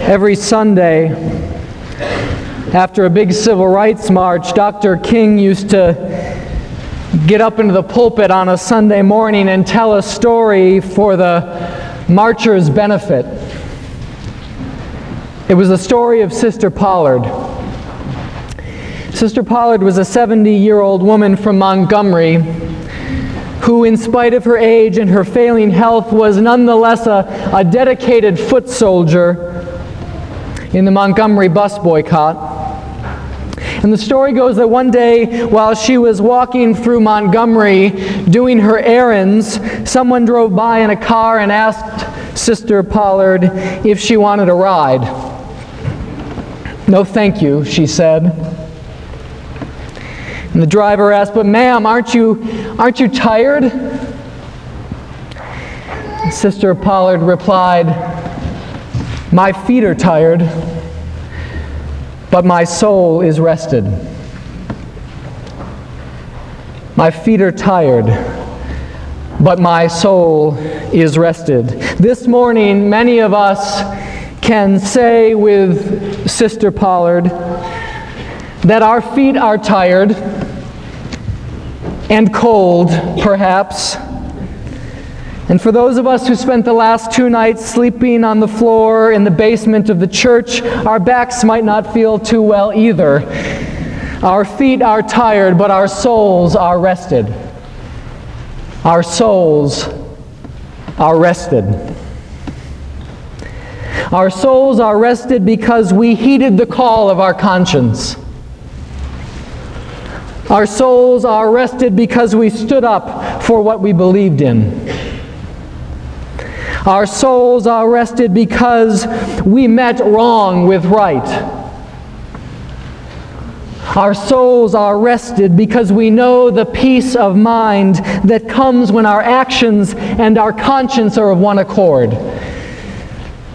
Every Sunday, after a big civil rights march, Dr. King used to get up into the pulpit on a Sunday morning and tell a story for the marchers' benefit. It was the story of Sister Pollard. Sister Pollard was a 70 year old woman from Montgomery who, in spite of her age and her failing health, was nonetheless a, a dedicated foot soldier in the Montgomery bus boycott. And the story goes that one day, while she was walking through Montgomery doing her errands, someone drove by in a car and asked Sister Pollard if she wanted a ride. No, thank you, she said. And the driver asked, But ma'am, aren't you, aren't you tired? Sister Pollard replied, My feet are tired but my soul is rested. My feet are tired, but my soul is rested. This morning, many of us can say with Sister Pollard that our feet are tired and cold, perhaps and for those of us who spent the last two nights sleeping on the floor in the basement of the church, our backs might not feel too well either. Our feet are tired, but our souls are rested. Our souls are rested. Our souls are rested because we heeded the call of our conscience. Our souls are rested because we stood up for what we believed in. Our souls are rested because we met wrong with right. Our souls are rested because we know the peace of mind that comes when our actions and our conscience are of one accord.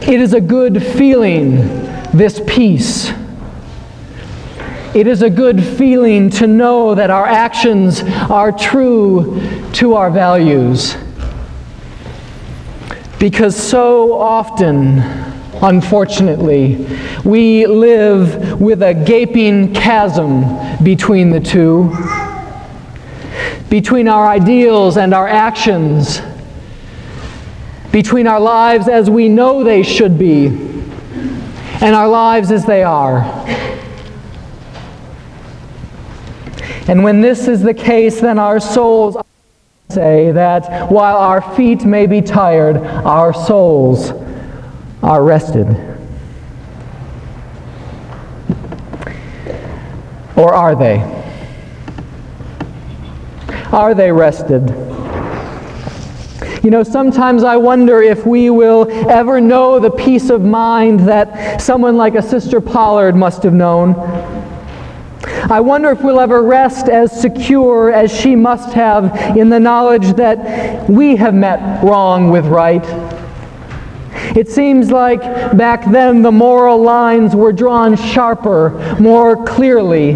It is a good feeling, this peace. It is a good feeling to know that our actions are true to our values. Because so often, unfortunately, we live with a gaping chasm between the two, between our ideals and our actions, between our lives as we know they should be and our lives as they are. And when this is the case, then our souls say that while our feet may be tired, our souls are rested. Or are they? Are they rested? You know, sometimes I wonder if we will ever know the peace of mind that someone like a Sister Pollard must have known I wonder if we'll ever rest as secure as she must have in the knowledge that we have met wrong with right. It seems like back then the moral lines were drawn sharper, more clearly.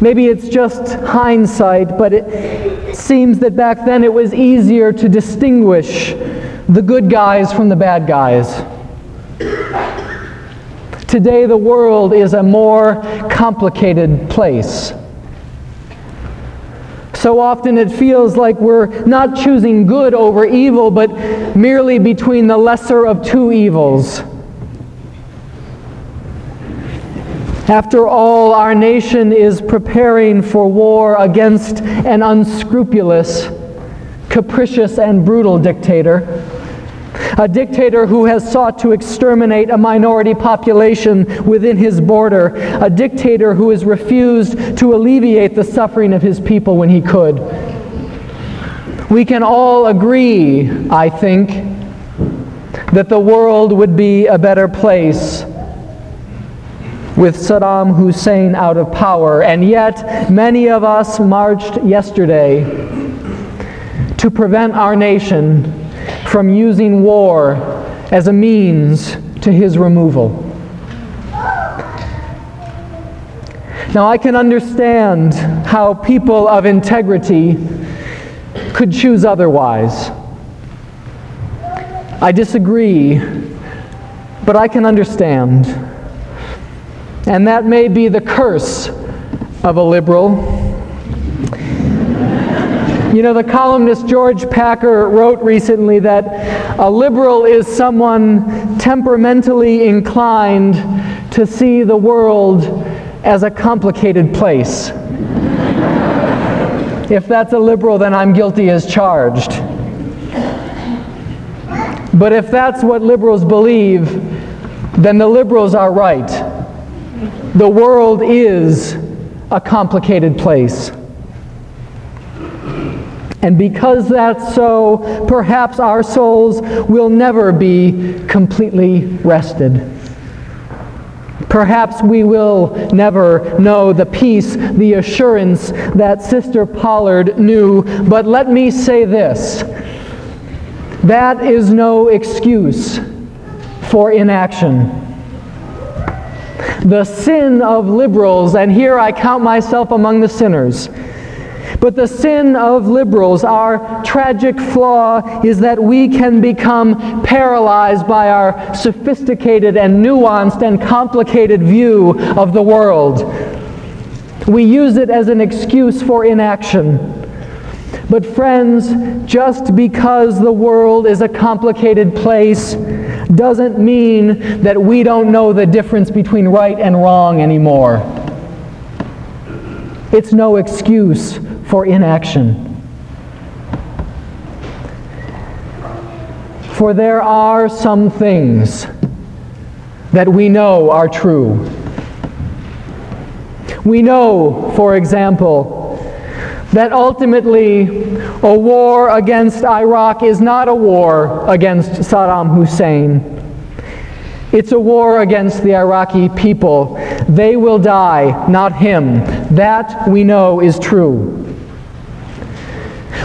Maybe it's just hindsight, but it seems that back then it was easier to distinguish the good guys from the bad guys. Today, the world is a more complicated place. So often it feels like we're not choosing good over evil, but merely between the lesser of two evils. After all, our nation is preparing for war against an unscrupulous, capricious, and brutal dictator a dictator who has sought to exterminate a minority population within his border, a dictator who has refused to alleviate the suffering of his people when he could. We can all agree, I think, that the world would be a better place with Saddam Hussein out of power, and yet many of us marched yesterday to prevent our nation from using war as a means to his removal. Now, I can understand how people of integrity could choose otherwise. I disagree but I can understand. And that may be the curse of a liberal. You know, the columnist George Packer wrote recently that a liberal is someone temperamentally inclined to see the world as a complicated place. if that's a liberal, then I'm guilty as charged. But if that's what liberals believe, then the liberals are right. The world is a complicated place. And because that's so, perhaps our souls will never be completely rested. Perhaps we will never know the peace, the assurance that Sister Pollard knew. But let me say this that is no excuse for inaction. The sin of liberals, and here I count myself among the sinners, but the sin of liberals, our tragic flaw, is that we can become paralyzed by our sophisticated and nuanced and complicated view of the world. We use it as an excuse for inaction. But, friends, just because the world is a complicated place doesn't mean that we don't know the difference between right and wrong anymore. It's no excuse for inaction. For there are some things that we know are true. We know, for example, that ultimately a war against Iraq is not a war against Saddam Hussein. It's a war against the Iraqi people. They will die, not him. That we know is true.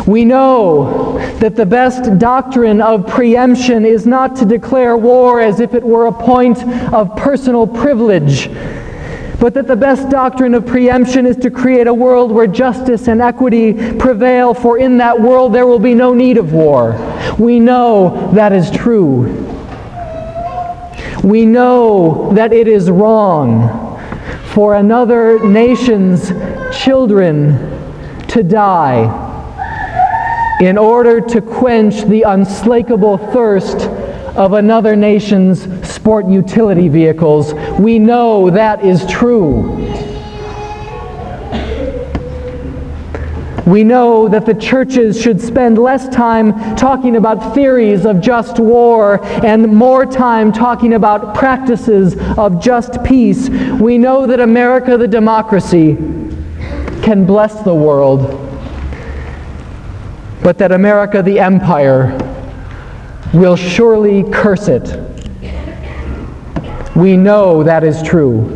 We know that the best doctrine of preemption is not to declare war as if it were a point of personal privilege but that the best doctrine of preemption is to create a world where justice and equity prevail, for in that world there will be no need of war. We know that is true. We know that it is wrong for another nation's children to die in order to quench the unslakable thirst of another nation's sport utility vehicles. We know that is true. We know that the churches should spend less time talking about theories of just war and more time talking about practices of just peace. We know that America, the democracy, can bless the world, but that America, the empire, will surely curse it. We know that is true.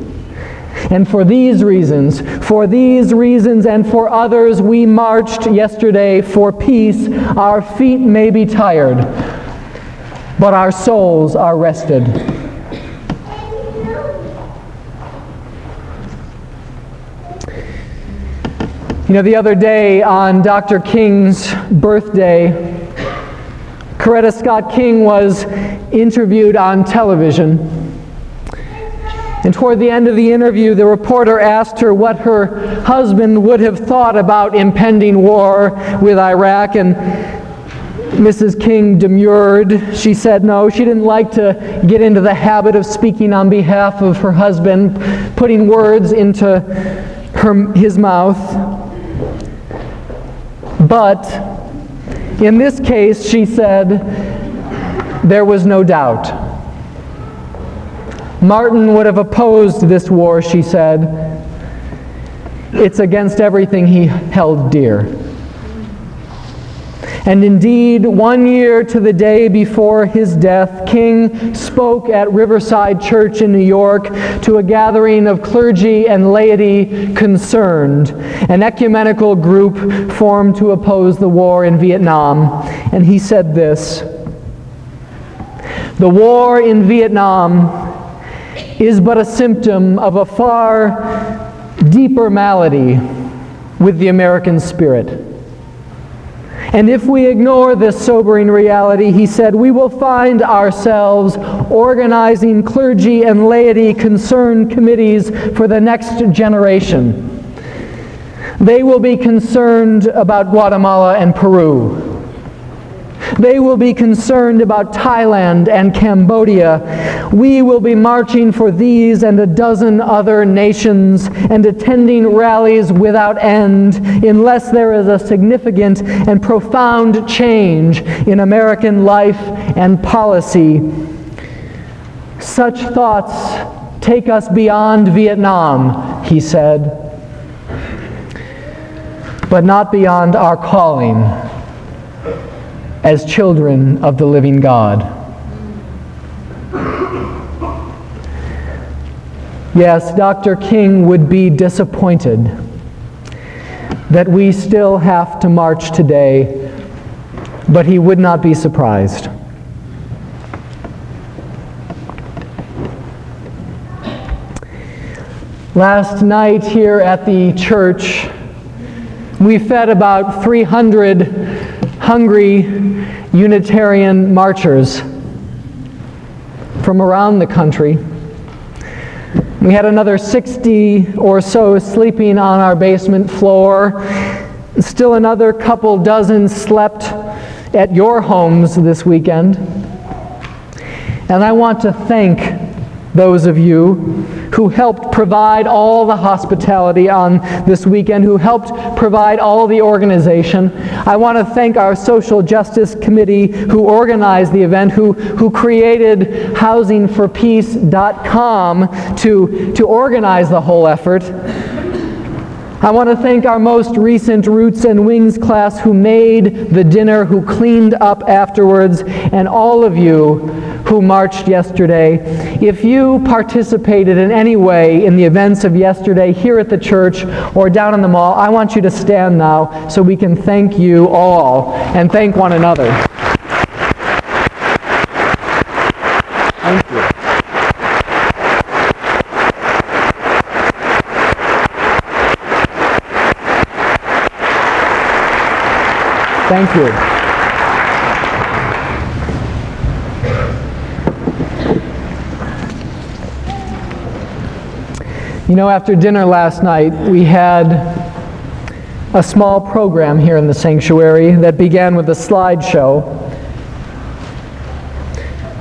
And for these reasons, for these reasons and for others, we marched yesterday for peace. Our feet may be tired, but our souls are rested. You know, the other day on Dr. King's birthday, Coretta Scott King was interviewed on television. And toward the end of the interview, the reporter asked her what her husband would have thought about impending war with Iraq. And Mrs. King demurred. She said no, she didn't like to get into the habit of speaking on behalf of her husband, putting words into her, his mouth. But in this case, she said, there was no doubt. Martin would have opposed this war, she said. It's against everything he held dear. And indeed, one year to the day before his death, King spoke at Riverside Church in New York to a gathering of clergy and laity concerned, an ecumenical group formed to oppose the war in Vietnam. And he said this The war in Vietnam is but a symptom of a far deeper malady with the American spirit. And if we ignore this sobering reality, he said, we will find ourselves organizing clergy and laity concerned committees for the next generation. They will be concerned about Guatemala and Peru. They will be concerned about Thailand and Cambodia. We will be marching for these and a dozen other nations and attending rallies without end unless there is a significant and profound change in American life and policy. Such thoughts take us beyond Vietnam, he said, but not beyond our calling as children of the living God. Yes, Dr. King would be disappointed that we still have to march today, but he would not be surprised. Last night here at the church, we fed about 300 hungry Unitarian marchers from around the country. We had another 60 or so sleeping on our basement floor. Still another couple dozen slept at your homes this weekend. And I want to thank those of you who helped provide all the hospitality on this weekend, who helped provide all the organization. I want to thank our Social Justice Committee who organized the event, who, who created housingforpeace.com to, to organize the whole effort. I want to thank our most recent Roots and Wings class who made the dinner, who cleaned up afterwards, and all of you who marched yesterday. If you participated in any way in the events of yesterday here at the church or down in the mall, I want you to stand now so we can thank you all and thank one another. Thank you. You know, after dinner last night, we had a small program here in the sanctuary that began with a slideshow.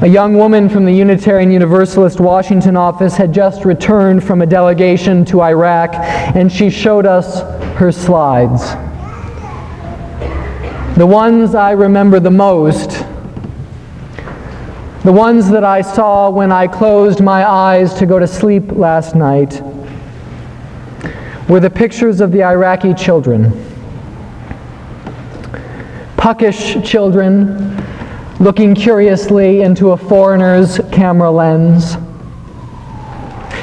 A young woman from the Unitarian Universalist Washington office had just returned from a delegation to Iraq, and she showed us her slides. The ones I remember the most, the ones that I saw when I closed my eyes to go to sleep last night, were the pictures of the Iraqi children. Puckish children looking curiously into a foreigner's camera lens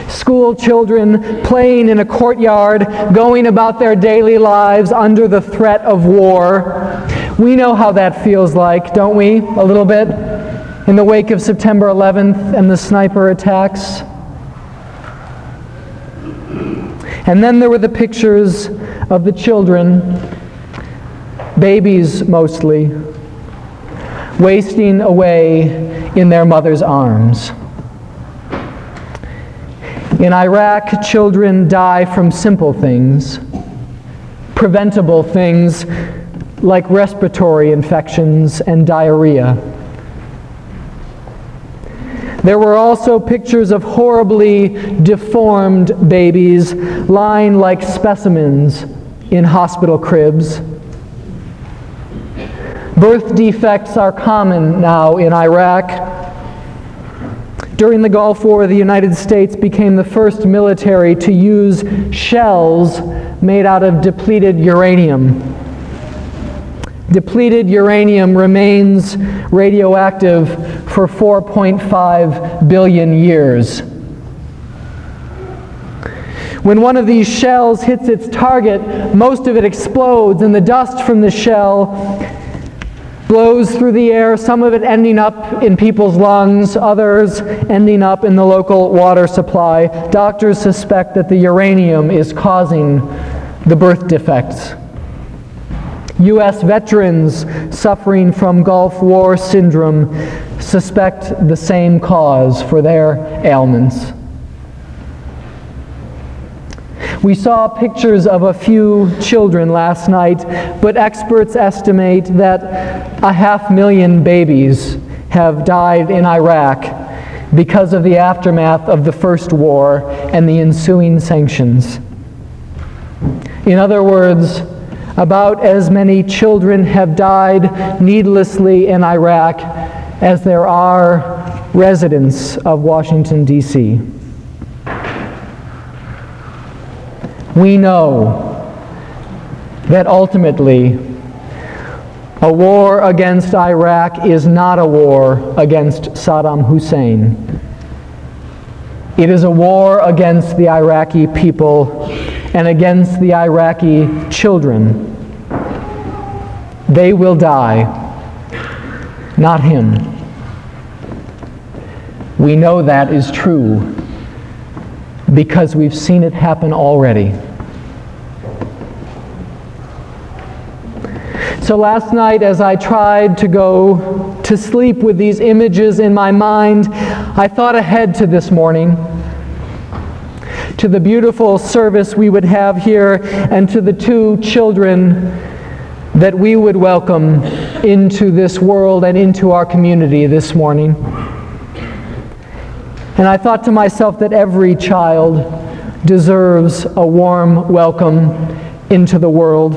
school children playing in a courtyard, going about their daily lives under the threat of war. We know how that feels like, don't we? A little bit? In the wake of September 11th and the sniper attacks. And then there were the pictures of the children, babies mostly, wasting away in their mother's arms. In Iraq, children die from simple things, preventable things like respiratory infections and diarrhea. There were also pictures of horribly deformed babies lying like specimens in hospital cribs. Birth defects are common now in Iraq during the Gulf War, the United States became the first military to use shells made out of depleted uranium. Depleted uranium remains radioactive for 4.5 billion years. When one of these shells hits its target, most of it explodes, and the dust from the shell blows through the air, some of it ending up in people's lungs, others ending up in the local water supply. Doctors suspect that the uranium is causing the birth defects. U.S. veterans suffering from Gulf War syndrome suspect the same cause for their ailments. We saw pictures of a few children last night, but experts estimate that a half million babies have died in Iraq because of the aftermath of the first war and the ensuing sanctions. In other words, about as many children have died needlessly in Iraq as there are residents of Washington, D.C. we know that ultimately a war against Iraq is not a war against Saddam Hussein. It is a war against the Iraqi people and against the Iraqi children. They will die, not him. We know that is true because we've seen it happen already. So last night, as I tried to go to sleep with these images in my mind, I thought ahead to this morning, to the beautiful service we would have here, and to the two children that we would welcome into this world and into our community this morning. And I thought to myself that every child deserves a warm welcome into the world.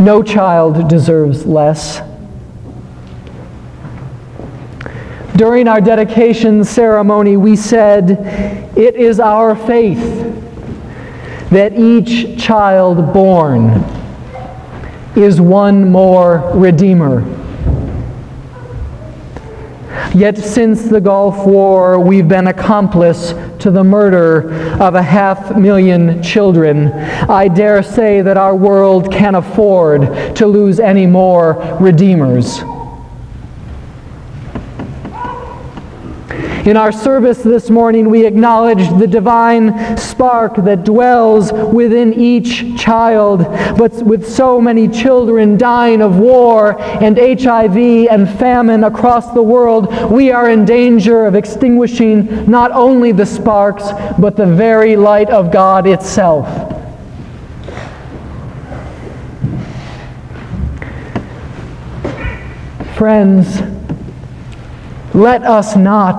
No child deserves less. During our dedication ceremony, we said, It is our faith that each child born is one more Redeemer. Yet since the Gulf War, we've been accomplice to the murder of a half million children. I dare say that our world can afford to lose any more redeemers. In our service this morning, we acknowledge the divine spark that dwells within each child. But with so many children dying of war and HIV and famine across the world, we are in danger of extinguishing not only the sparks, but the very light of God itself. Friends, let us not,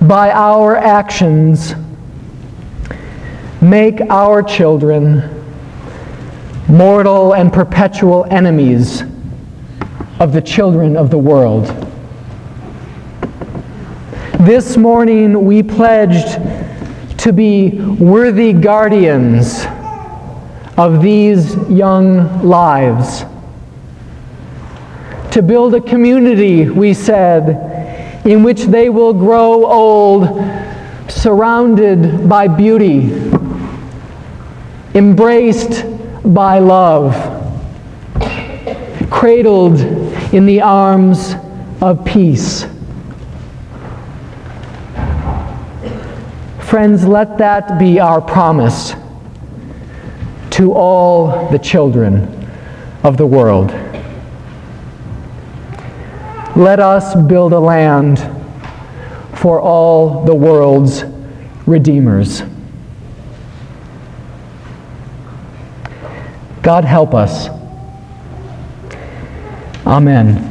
by our actions, make our children mortal and perpetual enemies of the children of the world. This morning we pledged to be worthy guardians of these young lives to build a community, we said, in which they will grow old, surrounded by beauty, embraced by love, cradled in the arms of peace. Friends, let that be our promise to all the children of the world. Let us build a land for all the world's redeemers. God help us. Amen.